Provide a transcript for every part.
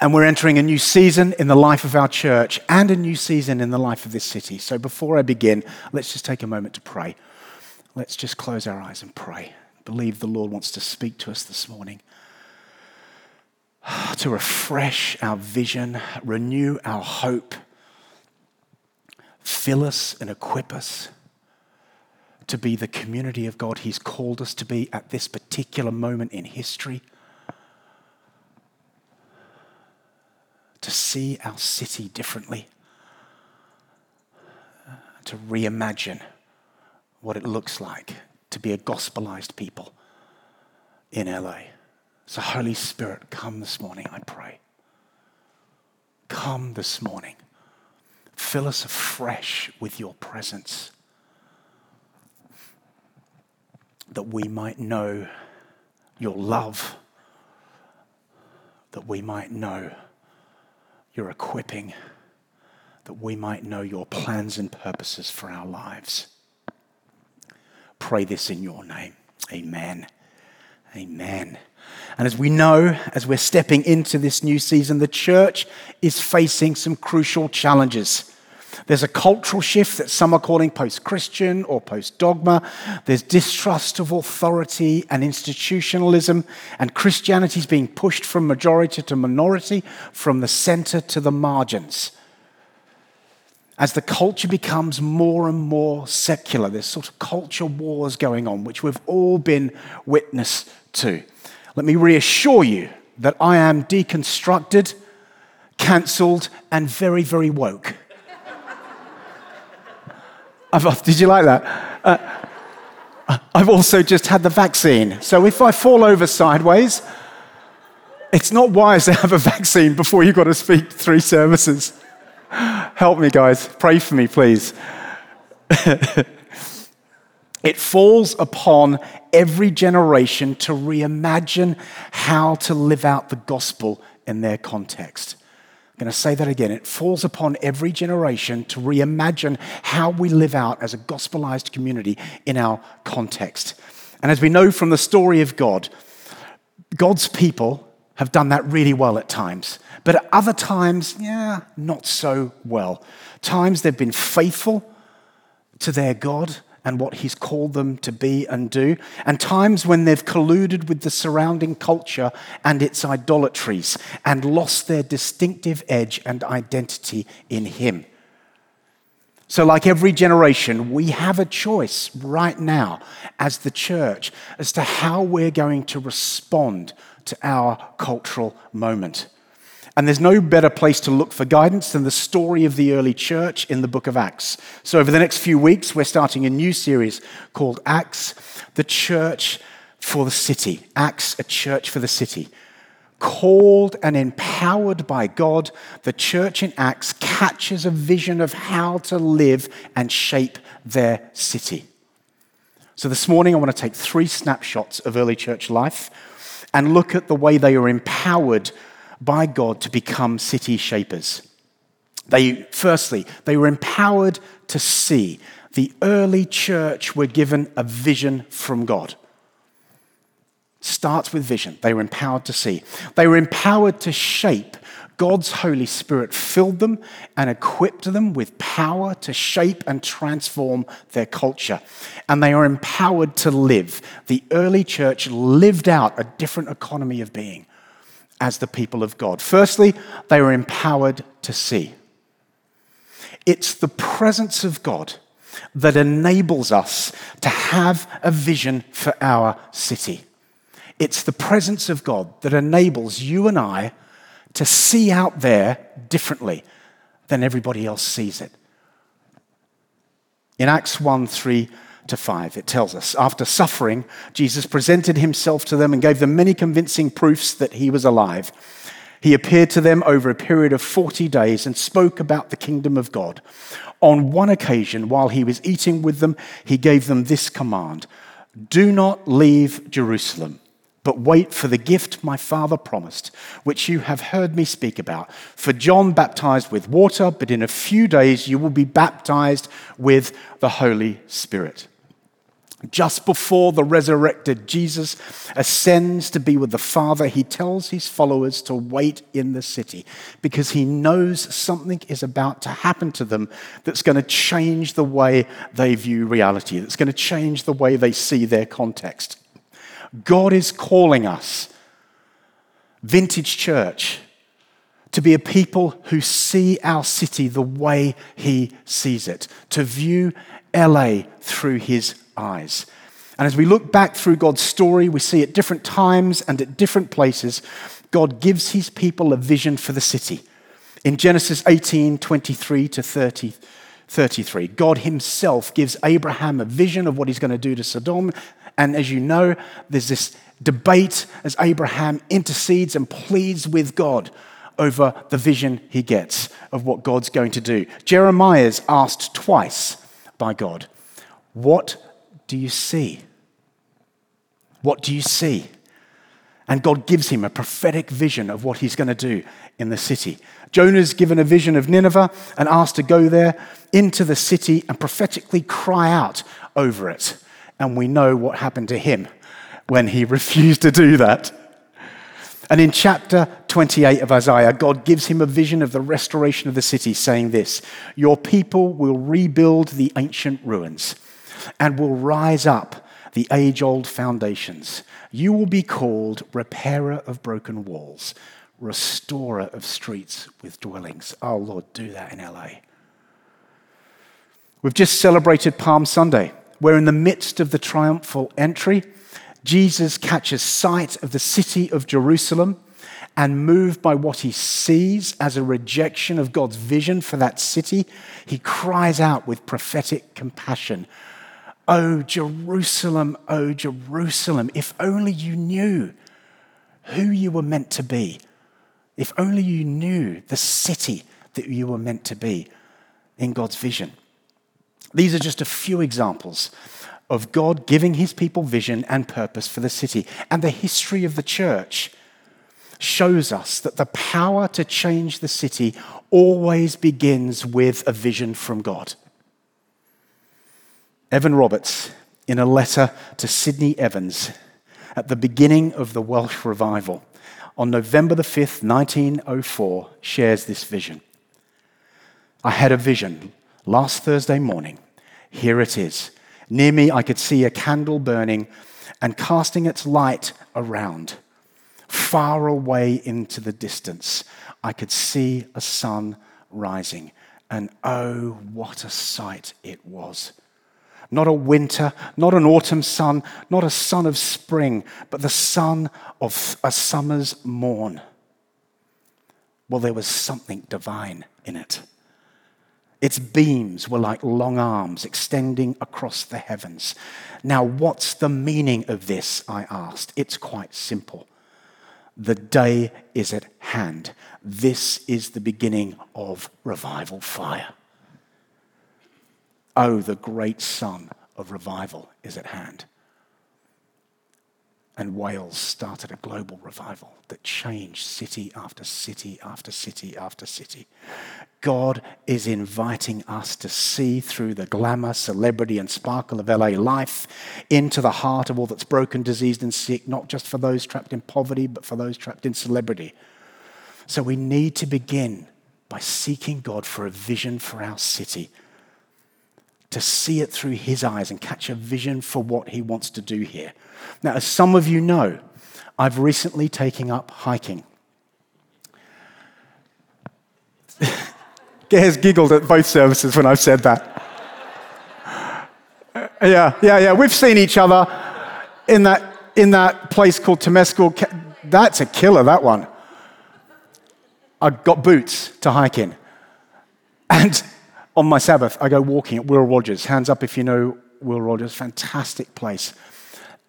And we're entering a new season in the life of our church and a new season in the life of this city. So before I begin, let's just take a moment to pray. Let's just close our eyes and pray. Believe the Lord wants to speak to us this morning, to refresh our vision, renew our hope, fill us and equip us to be the community of God He's called us to be at this particular moment in history. To see our city differently, to reimagine what it looks like to be a gospelized people in LA. So, Holy Spirit, come this morning, I pray. Come this morning. Fill us afresh with your presence that we might know your love, that we might know your equipping, that we might know your plans and purposes for our lives. Pray this in your name. Amen. Amen. And as we know, as we're stepping into this new season, the church is facing some crucial challenges. There's a cultural shift that some are calling post Christian or post dogma. There's distrust of authority and institutionalism, and Christianity is being pushed from majority to minority, from the center to the margins. As the culture becomes more and more secular, there's sort of culture wars going on, which we've all been witness to. Let me reassure you that I am deconstructed, cancelled, and very, very woke. I've, did you like that? Uh, I've also just had the vaccine. So if I fall over sideways, it's not wise to have a vaccine before you've got to speak three services. Help me, guys. Pray for me, please. it falls upon every generation to reimagine how to live out the gospel in their context going to say that again. It falls upon every generation to reimagine how we live out as a gospelized community in our context. And as we know from the story of God, God's people have done that really well at times. But at other times, yeah, not so well. Times they've been faithful to their God and what he's called them to be and do, and times when they've colluded with the surrounding culture and its idolatries and lost their distinctive edge and identity in him. So, like every generation, we have a choice right now as the church as to how we're going to respond to our cultural moment. And there's no better place to look for guidance than the story of the early church in the book of Acts. So, over the next few weeks, we're starting a new series called Acts, the Church for the City. Acts, a church for the city. Called and empowered by God, the church in Acts catches a vision of how to live and shape their city. So, this morning, I want to take three snapshots of early church life and look at the way they are empowered by God to become city shapers. They, firstly, they were empowered to see. The early church were given a vision from God. Starts with vision. They were empowered to see. They were empowered to shape. God's Holy Spirit filled them and equipped them with power to shape and transform their culture. And they are empowered to live. The early church lived out a different economy of being as the people of God. Firstly, they were empowered to see. It's the presence of God that enables us to have a vision for our city. It's the presence of God that enables you and I to see out there differently than everybody else sees it. In Acts 1 3, to 5. It tells us after suffering, Jesus presented himself to them and gave them many convincing proofs that he was alive. He appeared to them over a period of 40 days and spoke about the kingdom of God. On one occasion, while he was eating with them, he gave them this command Do not leave Jerusalem but wait for the gift my Father promised, which you have heard me speak about. For John baptized with water, but in a few days you will be baptized with the Holy Spirit. Just before the resurrected Jesus ascends to be with the Father, he tells his followers to wait in the city because he knows something is about to happen to them that's going to change the way they view reality, that's going to change the way they see their context. God is calling us, vintage church, to be a people who see our city the way he sees it, to view LA through his eyes. And as we look back through God's story, we see at different times and at different places, God gives his people a vision for the city. In Genesis 18 23 to 30, 33, God himself gives Abraham a vision of what he's going to do to Sodom. And as you know, there's this debate as Abraham intercedes and pleads with God over the vision he gets of what God's going to do. Jeremiah is asked twice by God, What do you see? What do you see? And God gives him a prophetic vision of what he's going to do in the city. Jonah's given a vision of Nineveh and asked to go there into the city and prophetically cry out over it. And we know what happened to him when he refused to do that. And in chapter 28 of Isaiah, God gives him a vision of the restoration of the city, saying this Your people will rebuild the ancient ruins and will rise up the age old foundations. You will be called repairer of broken walls, restorer of streets with dwellings. Oh, Lord, do that in LA. We've just celebrated Palm Sunday, where in the midst of the triumphal entry, Jesus catches sight of the city of Jerusalem and moved by what he sees as a rejection of God's vision for that city, he cries out with prophetic compassion Oh, Jerusalem, oh, Jerusalem, if only you knew who you were meant to be. If only you knew the city that you were meant to be in God's vision. These are just a few examples of God giving his people vision and purpose for the city. And the history of the church shows us that the power to change the city always begins with a vision from God. Evan Roberts, in a letter to Sidney Evans at the beginning of the Welsh revival on November the 5th, 1904, shares this vision. I had a vision last Thursday morning. Here it is. Near me, I could see a candle burning and casting its light around. Far away into the distance, I could see a sun rising. And oh, what a sight it was! Not a winter, not an autumn sun, not a sun of spring, but the sun of a summer's morn. Well, there was something divine in it. Its beams were like long arms extending across the heavens. Now, what's the meaning of this? I asked. It's quite simple. The day is at hand. This is the beginning of revival fire. Oh, the great sun of revival is at hand. And Wales started a global revival that changed city after city after city after city. God is inviting us to see through the glamour, celebrity, and sparkle of LA life into the heart of all that's broken, diseased, and sick, not just for those trapped in poverty, but for those trapped in celebrity. So we need to begin by seeking God for a vision for our city to see it through his eyes and catch a vision for what he wants to do here. Now, as some of you know, I've recently taken up hiking. Gaz giggled at both services when I've said that. yeah, yeah, yeah. We've seen each other in that, in that place called Temescal. That's a killer, that one. I got boots to hike in. And on my Sabbath, I go walking at Will Rogers. Hands up if you know Will Rogers, fantastic place.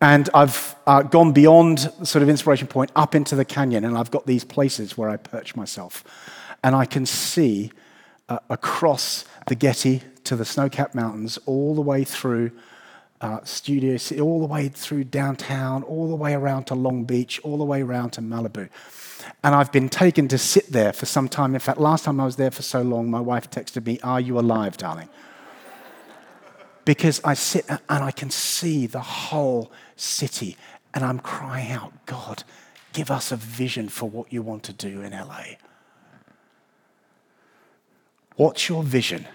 And I've uh, gone beyond sort of inspiration point up into the canyon, and I've got these places where I perch myself. And I can see uh, across the Getty to the snow capped mountains, all the way through uh, Studio City, all the way through downtown, all the way around to Long Beach, all the way around to Malibu. And I've been taken to sit there for some time. In fact, last time I was there for so long, my wife texted me, Are you alive, darling? because I sit and I can see the whole city and I'm crying out, God, give us a vision for what you want to do in LA. What's your vision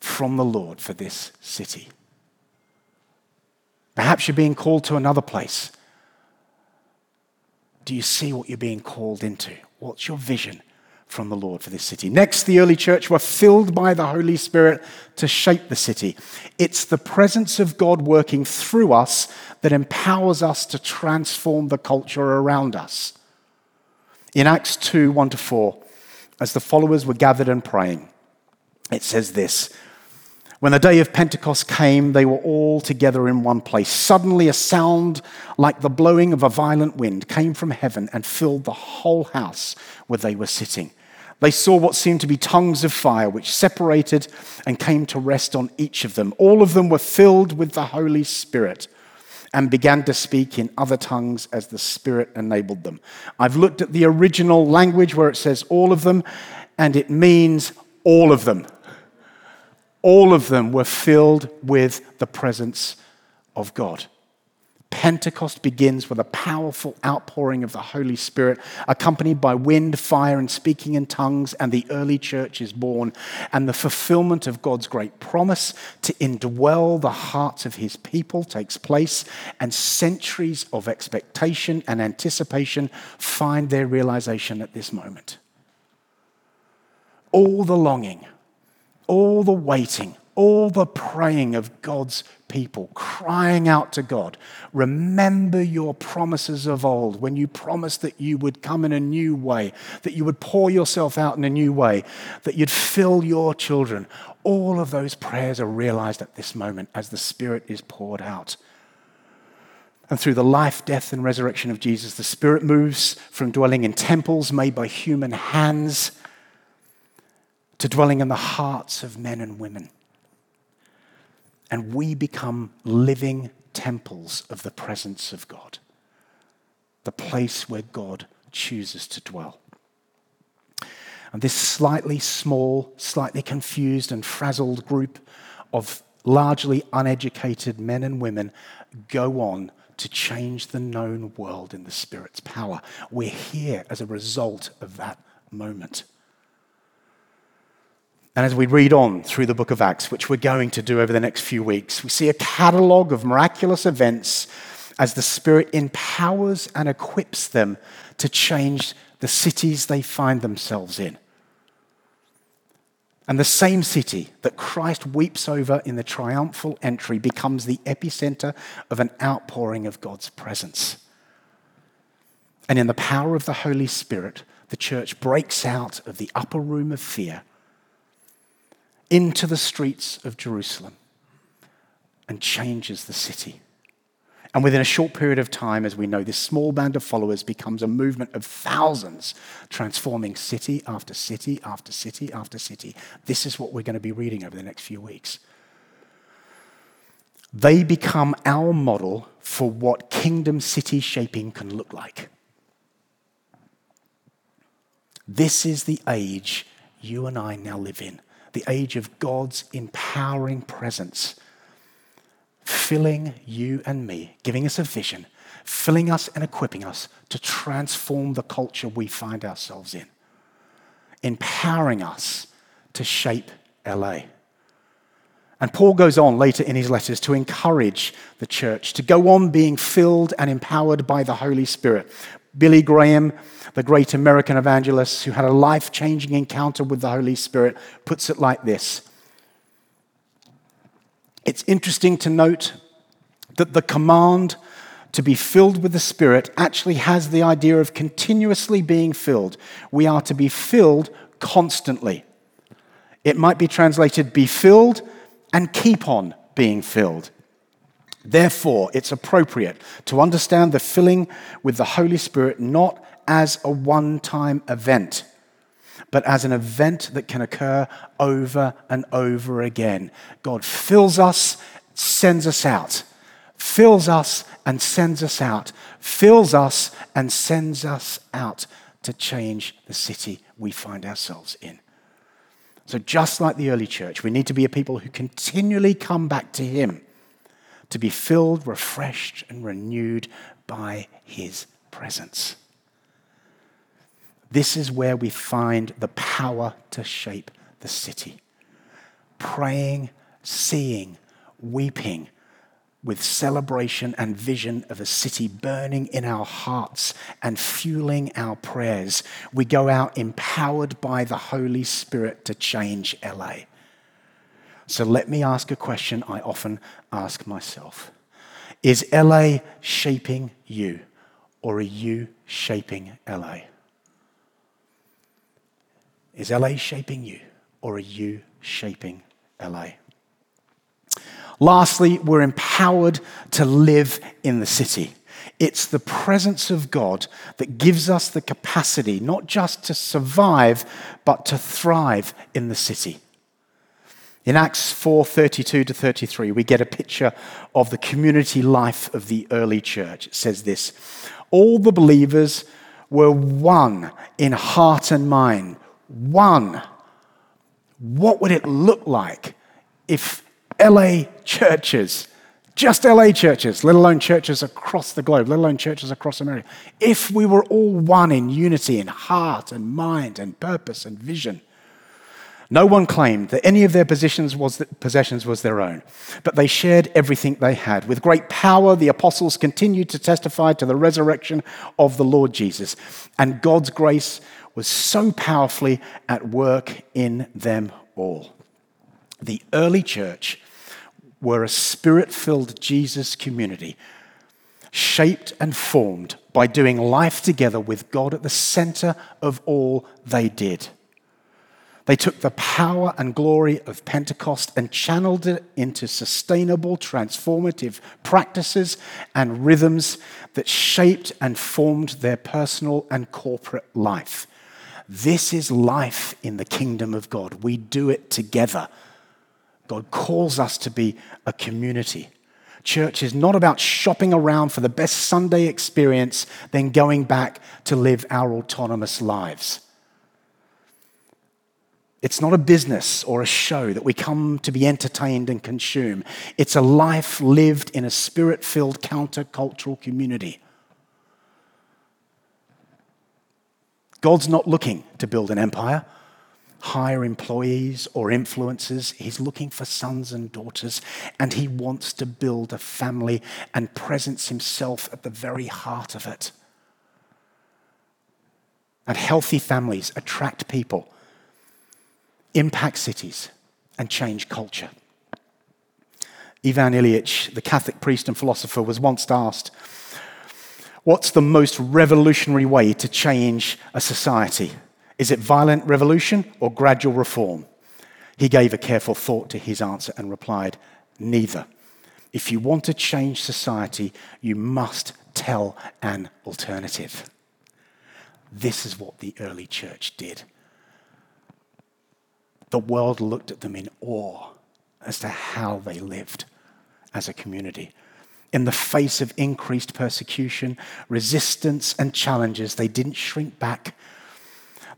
from the Lord for this city? Perhaps you're being called to another place. Do you see what you're being called into? What's your vision from the Lord for this city? Next, the early church were filled by the Holy Spirit to shape the city. It's the presence of God working through us that empowers us to transform the culture around us. In Acts 2 1 to 4, as the followers were gathered and praying, it says this when the day of Pentecost came, they were all together in one place. Suddenly, a sound like the blowing of a violent wind came from heaven and filled the whole house where they were sitting. They saw what seemed to be tongues of fire, which separated and came to rest on each of them. All of them were filled with the Holy Spirit and began to speak in other tongues as the Spirit enabled them. I've looked at the original language where it says all of them, and it means all of them all of them were filled with the presence of God. Pentecost begins with a powerful outpouring of the Holy Spirit, accompanied by wind, fire, and speaking in tongues, and the early church is born. And the fulfillment of God's great promise to indwell the hearts of his people takes place, and centuries of expectation and anticipation find their realization at this moment. All the longing all the waiting, all the praying of God's people, crying out to God. Remember your promises of old when you promised that you would come in a new way, that you would pour yourself out in a new way, that you'd fill your children. All of those prayers are realized at this moment as the Spirit is poured out. And through the life, death, and resurrection of Jesus, the Spirit moves from dwelling in temples made by human hands to dwelling in the hearts of men and women. And we become living temples of the presence of God, the place where God chooses to dwell. And this slightly small, slightly confused, and frazzled group of largely uneducated men and women go on to change the known world in the Spirit's power. We're here as a result of that moment. And as we read on through the book of Acts, which we're going to do over the next few weeks, we see a catalogue of miraculous events as the Spirit empowers and equips them to change the cities they find themselves in. And the same city that Christ weeps over in the triumphal entry becomes the epicenter of an outpouring of God's presence. And in the power of the Holy Spirit, the church breaks out of the upper room of fear into the streets of Jerusalem and changes the city. And within a short period of time, as we know, this small band of followers becomes a movement of thousands, transforming city after city after city after city. This is what we're going to be reading over the next few weeks. They become our model for what kingdom city shaping can look like. This is the age you and I now live in the age of God's empowering presence, filling you and me, giving us a vision, filling us and equipping us to transform the culture we find ourselves in, empowering us to shape LA. And Paul goes on later in his letters to encourage the church to go on being filled and empowered by the Holy Spirit. Billy Graham, the great American evangelist who had a life changing encounter with the Holy Spirit, puts it like this It's interesting to note that the command to be filled with the Spirit actually has the idea of continuously being filled. We are to be filled constantly. It might be translated be filled and keep on being filled. Therefore, it's appropriate to understand the filling with the Holy Spirit not as a one time event, but as an event that can occur over and over again. God fills us, sends us out, fills us and sends us out, fills us and sends us out to change the city we find ourselves in. So, just like the early church, we need to be a people who continually come back to Him to be filled, refreshed, and renewed by His presence. This is where we find the power to shape the city. Praying, seeing, weeping, with celebration and vision of a city burning in our hearts and fueling our prayers, we go out empowered by the Holy Spirit to change LA. So let me ask a question I often ask myself Is LA shaping you, or are you shaping LA? Is LA shaping you, or are you shaping LA? Lastly, we're empowered to live in the city. It's the presence of God that gives us the capacity not just to survive, but to thrive in the city. In Acts 4:32 to 33, we get a picture of the community life of the early church. It says this: All the believers were one in heart and mind. One. What would it look like if LA churches, just LA churches, let alone churches across the globe, let alone churches across America, if we were all one in unity in heart and mind and purpose and vision, no one claimed that any of their possessions was, their own, but they shared everything they had. With great power, the apostles continued to testify to the resurrection of the Lord Jesus, and God's grace was so powerfully at work in them all. The early church were a spirit filled Jesus community, shaped and formed by doing life together with God at the center of all they did. They took the power and glory of Pentecost and channeled it into sustainable, transformative practices and rhythms that shaped and formed their personal and corporate life. This is life in the kingdom of God. We do it together. God calls us to be a community. Church is not about shopping around for the best Sunday experience, then going back to live our autonomous lives. It's not a business or a show that we come to be entertained and consume. It's a life lived in a spirit filled countercultural community. God's not looking to build an empire hire employees or influencers. He's looking for sons and daughters, and he wants to build a family and presence himself at the very heart of it. And healthy families attract people, impact cities, and change culture. Ivan Illich, the Catholic priest and philosopher, was once asked, What's the most revolutionary way to change a society? Is it violent revolution or gradual reform? He gave a careful thought to his answer and replied, Neither. If you want to change society, you must tell an alternative. This is what the early church did. The world looked at them in awe as to how they lived as a community. In the face of increased persecution, resistance, and challenges, they didn't shrink back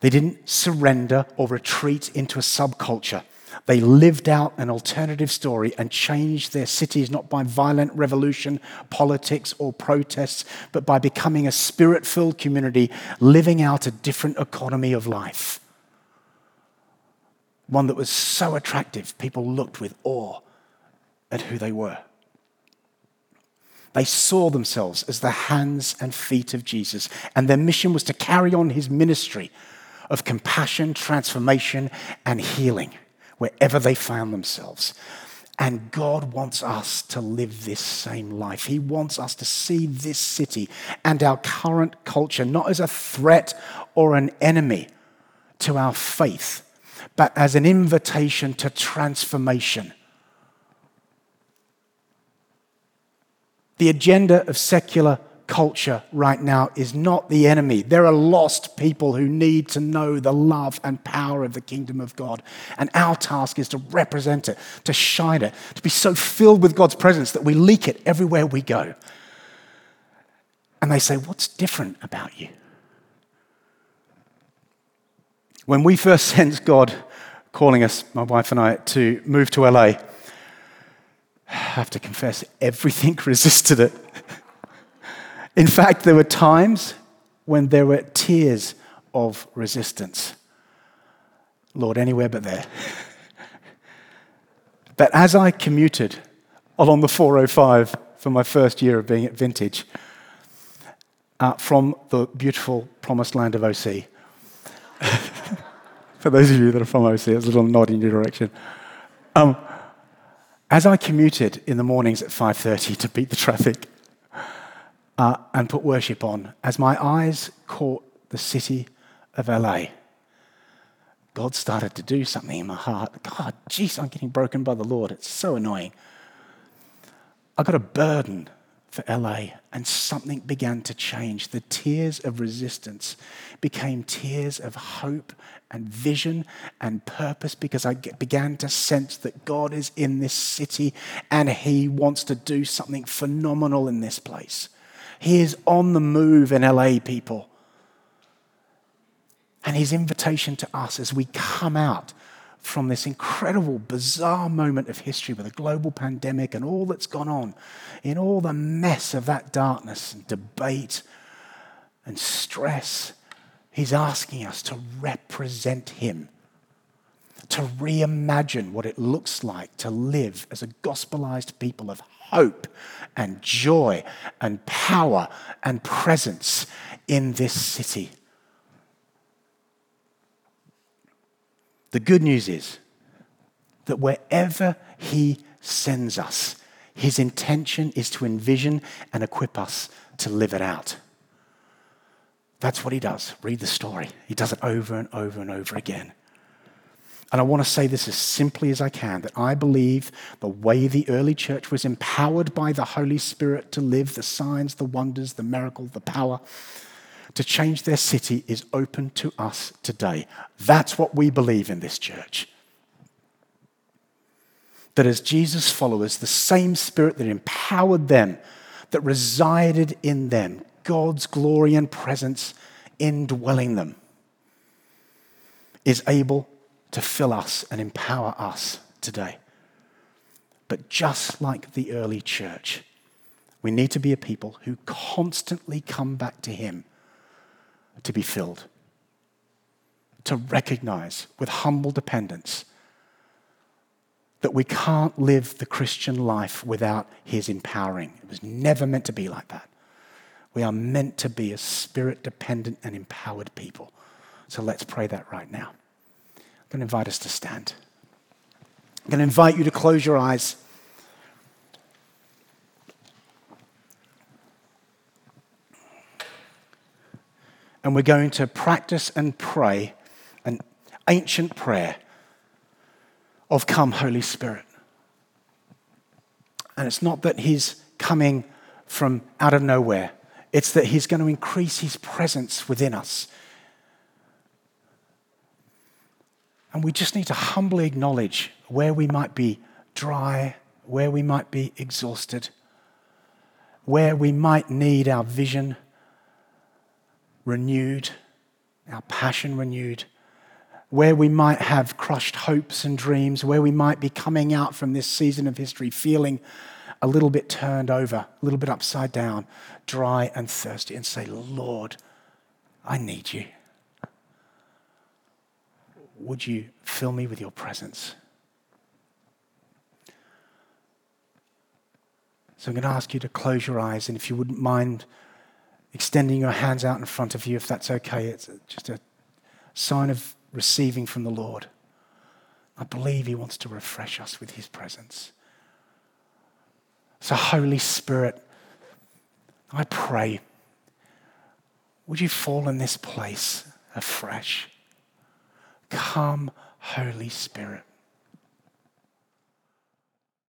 they didn't surrender or retreat into a subculture. They lived out an alternative story and changed their cities not by violent revolution, politics, or protests, but by becoming a spirit filled community living out a different economy of life. One that was so attractive, people looked with awe at who they were. They saw themselves as the hands and feet of Jesus, and their mission was to carry on his ministry of compassion, transformation, and healing wherever they found themselves. And God wants us to live this same life. He wants us to see this city and our current culture not as a threat or an enemy to our faith, but as an invitation to transformation. The agenda of secular culture right now is not the enemy. There are lost people who need to know the love and power of the kingdom of God. And our task is to represent it, to shine it, to be so filled with God's presence that we leak it everywhere we go. And they say, What's different about you? When we first sensed God calling us, my wife and I, to move to LA. I have to confess, everything resisted it. In fact, there were times when there were tears of resistance. Lord, anywhere but there. but as I commuted along the 405 for my first year of being at Vintage, uh, from the beautiful promised land of OC, for those of you that are from OC, it's a little nod in your direction. Um, as I commuted in the mornings at 5:30 to beat the traffic uh, and put worship on, as my eyes caught the city of LA, God started to do something in my heart. God, jeez, I'm getting broken by the Lord. It's so annoying. I got a burden for LA, and something began to change. The tears of resistance became tears of hope and vision and purpose because I began to sense that God is in this city and He wants to do something phenomenal in this place. He is on the move in LA, people. And His invitation to us as we come out from this incredible, bizarre moment of history with a global pandemic and all that's gone on, in all the mess of that darkness and debate and stress, he's asking us to represent him, to reimagine what it looks like to live as a gospelized people of hope and joy and power and presence in this city. The good news is that wherever He sends us, His intention is to envision and equip us to live it out. That's what He does. Read the story. He does it over and over and over again. And I want to say this as simply as I can that I believe the way the early church was empowered by the Holy Spirit to live the signs, the wonders, the miracle, the power to change their city is open to us today. That's what we believe in this church. That as Jesus' followers, the same spirit that empowered them, that resided in them, God's glory and presence indwelling them, is able to fill us and empower us today. But just like the early church, we need to be a people who constantly come back to Him to be filled, to recognize with humble dependence that we can't live the Christian life without His empowering. It was never meant to be like that. We are meant to be a spirit dependent and empowered people. So let's pray that right now. I'm going to invite us to stand. I'm going to invite you to close your eyes. And we're going to practice and pray an ancient prayer of Come, Holy Spirit. And it's not that He's coming from out of nowhere, it's that He's going to increase His presence within us. And we just need to humbly acknowledge where we might be dry, where we might be exhausted, where we might need our vision renewed, our passion renewed, where we might have crushed hopes and dreams, where we might be coming out from this season of history feeling a little bit turned over, a little bit upside down, dry and thirsty, and say, Lord, I need you. Would you fill me with your presence? So I'm going to ask you to close your eyes, and if you wouldn't mind extending your hands out in front of you, if that's okay. It's just a sign of receiving from the Lord. I believe He wants to refresh us with His presence. So, Holy Spirit, I pray, would you fall in this place afresh? Come, Holy Spirit.